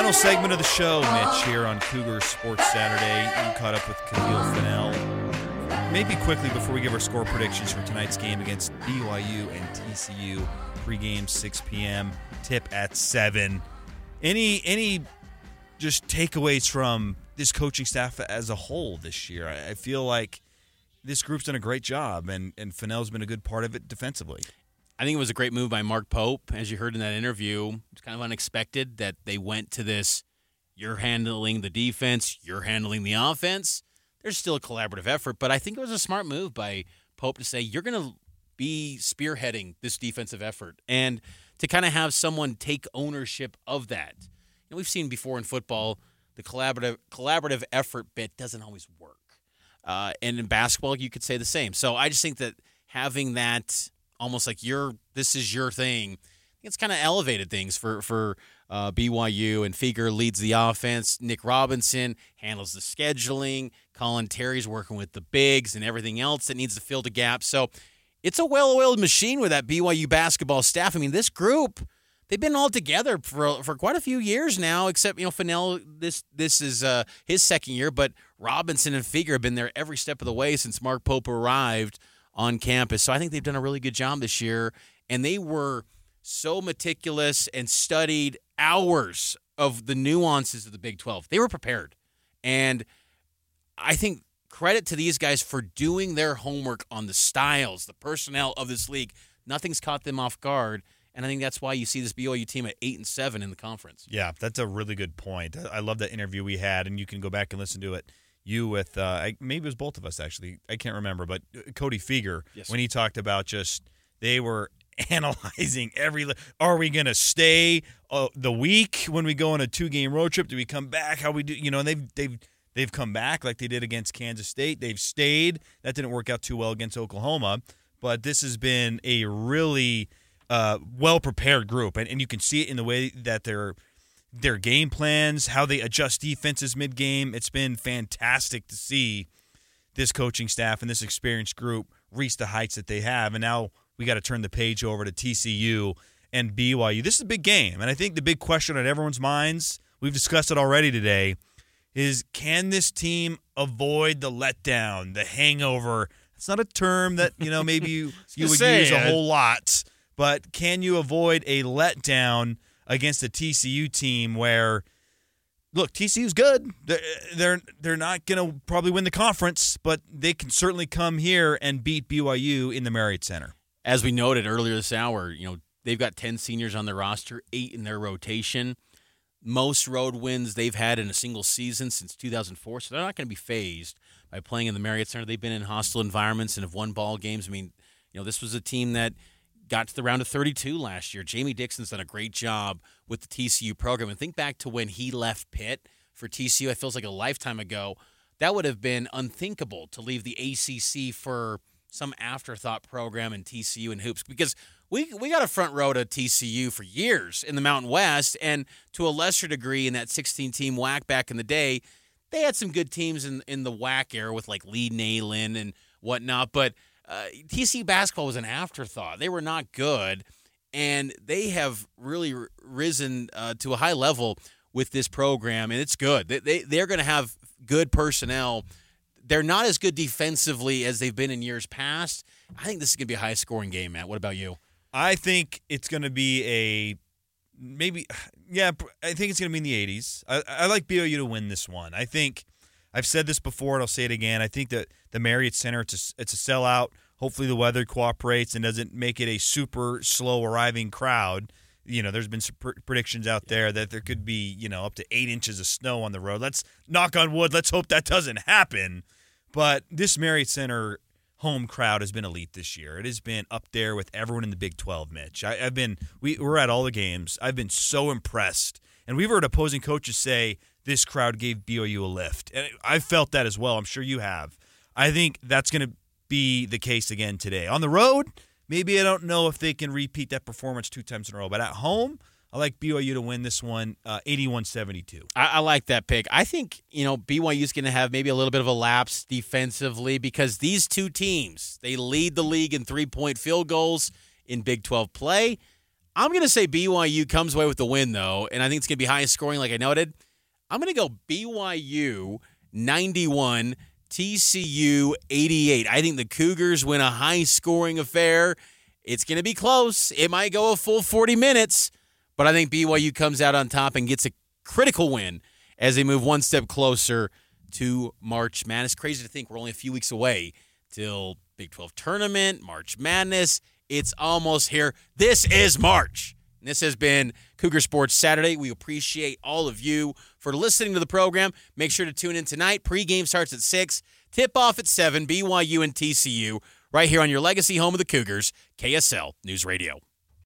Final segment of the show, Mitch, here on Cougar Sports Saturday. You caught up with Kahil Fennell. Maybe quickly before we give our score predictions for tonight's game against BYU and TCU. Pre-game 6 p.m. Tip at 7. Any any just takeaways from this coaching staff as a whole this year? I, I feel like this group's done a great job, and and Fennell's been a good part of it defensively. I think it was a great move by Mark Pope, as you heard in that interview. It's kind of unexpected that they went to this. You're handling the defense, you're handling the offense. There's still a collaborative effort, but I think it was a smart move by Pope to say you're going to be spearheading this defensive effort and to kind of have someone take ownership of that. We've seen before in football the collaborative collaborative effort bit doesn't always work, uh, and in basketball you could say the same. So I just think that having that almost like your this is your thing. It's kind of elevated things for for uh, BYU and Fueger leads the offense. Nick Robinson handles the scheduling. Colin Terry's working with the bigs and everything else that needs to fill the gap. So it's a well-oiled machine with that BYU basketball staff. I mean, this group they've been all together for for quite a few years now. Except you know, Fennell this this is uh, his second year, but Robinson and Fueger have been there every step of the way since Mark Pope arrived on campus. So I think they've done a really good job this year, and they were so meticulous and studied hours of the nuances of the Big 12. They were prepared. And I think credit to these guys for doing their homework on the styles, the personnel of this league. Nothing's caught them off guard. And I think that's why you see this BYU team at eight and seven in the conference. Yeah, that's a really good point. I love that interview we had, and you can go back and listen to it. You with uh, maybe it was both of us actually. I can't remember, but uh, Cody Fueger Yes. when he talked about just they were analyzing every. Are we going to stay uh, the week when we go on a two game road trip? Do we come back? How we do? You know, and they've they've they've come back like they did against Kansas State. They've stayed. That didn't work out too well against Oklahoma, but this has been a really uh, well prepared group, and, and you can see it in the way that they're their game plans, how they adjust defenses mid game. It's been fantastic to see this coaching staff and this experienced group reach the heights that they have. And now we got to turn the page over to TCU and BYU. This is a big game. And I think the big question on everyone's minds, we've discussed it already today, is can this team avoid the letdown, the hangover? It's not a term that, you know, maybe you, you would say, use a whole lot, but can you avoid a letdown against a TCU team where look, TCU's good. They're they're, they're not going to probably win the conference, but they can certainly come here and beat BYU in the Marriott Center. As we noted earlier this hour, you know, they've got 10 seniors on their roster, eight in their rotation. Most road wins they've had in a single season since 2004, so they're not going to be phased by playing in the Marriott Center. They've been in hostile environments and have won ball games. I mean, you know, this was a team that got to the round of 32 last year. Jamie Dixon's done a great job with the TCU program. And think back to when he left Pitt for TCU. It feels like a lifetime ago. That would have been unthinkable to leave the ACC for some afterthought program in TCU and hoops because we we got a front row to TCU for years in the Mountain West and to a lesser degree in that 16 team WAC back in the day. They had some good teams in in the WAC era with like Lee Nailon and whatnot, but uh, TCU basketball was an afterthought. They were not good, and they have really r- risen uh, to a high level with this program, and it's good. They, they they're going to have good personnel. They're not as good defensively as they've been in years past. I think this is going to be a high scoring game, Matt. What about you? I think it's going to be a maybe, yeah. I think it's going to be in the 80s. I, I like BYU to win this one. I think I've said this before, and I'll say it again. I think that the Marriott Center it's a, it's a sellout. Hopefully, the weather cooperates and doesn't make it a super slow arriving crowd. You know, there's been some pr- predictions out there that there could be, you know, up to eight inches of snow on the road. Let's knock on wood. Let's hope that doesn't happen. But this Marriott Center home crowd has been elite this year. It has been up there with everyone in the Big 12, Mitch. I, I've been, we, we're at all the games. I've been so impressed. And we've heard opposing coaches say this crowd gave BYU a lift. And I've felt that as well. I'm sure you have. I think that's going to be the case again today. On the road, maybe I don't know if they can repeat that performance two times in a row. But at home, I like BYU to win this one uh, 81 72. I, I like that pick. I think you know BYU is going to have maybe a little bit of a lapse defensively because these two teams they lead the league in three point field goals in Big 12 play. I'm going to say BYU comes away with the win, though, and I think it's going to be high scoring, like I noted. I'm going to go BYU 91, TCU 88. I think the Cougars win a high scoring affair. It's going to be close. It might go a full 40 minutes, but I think BYU comes out on top and gets a critical win as they move one step closer to March Madness. Crazy to think we're only a few weeks away till Big 12 tournament, March Madness. It's almost here. This is March. This has been Cougar Sports Saturday. We appreciate all of you for listening to the program. Make sure to tune in tonight. Pre-game starts at 6, tip off at 7, BYU and TCU, right here on your legacy home of the Cougars, KSL News Radio.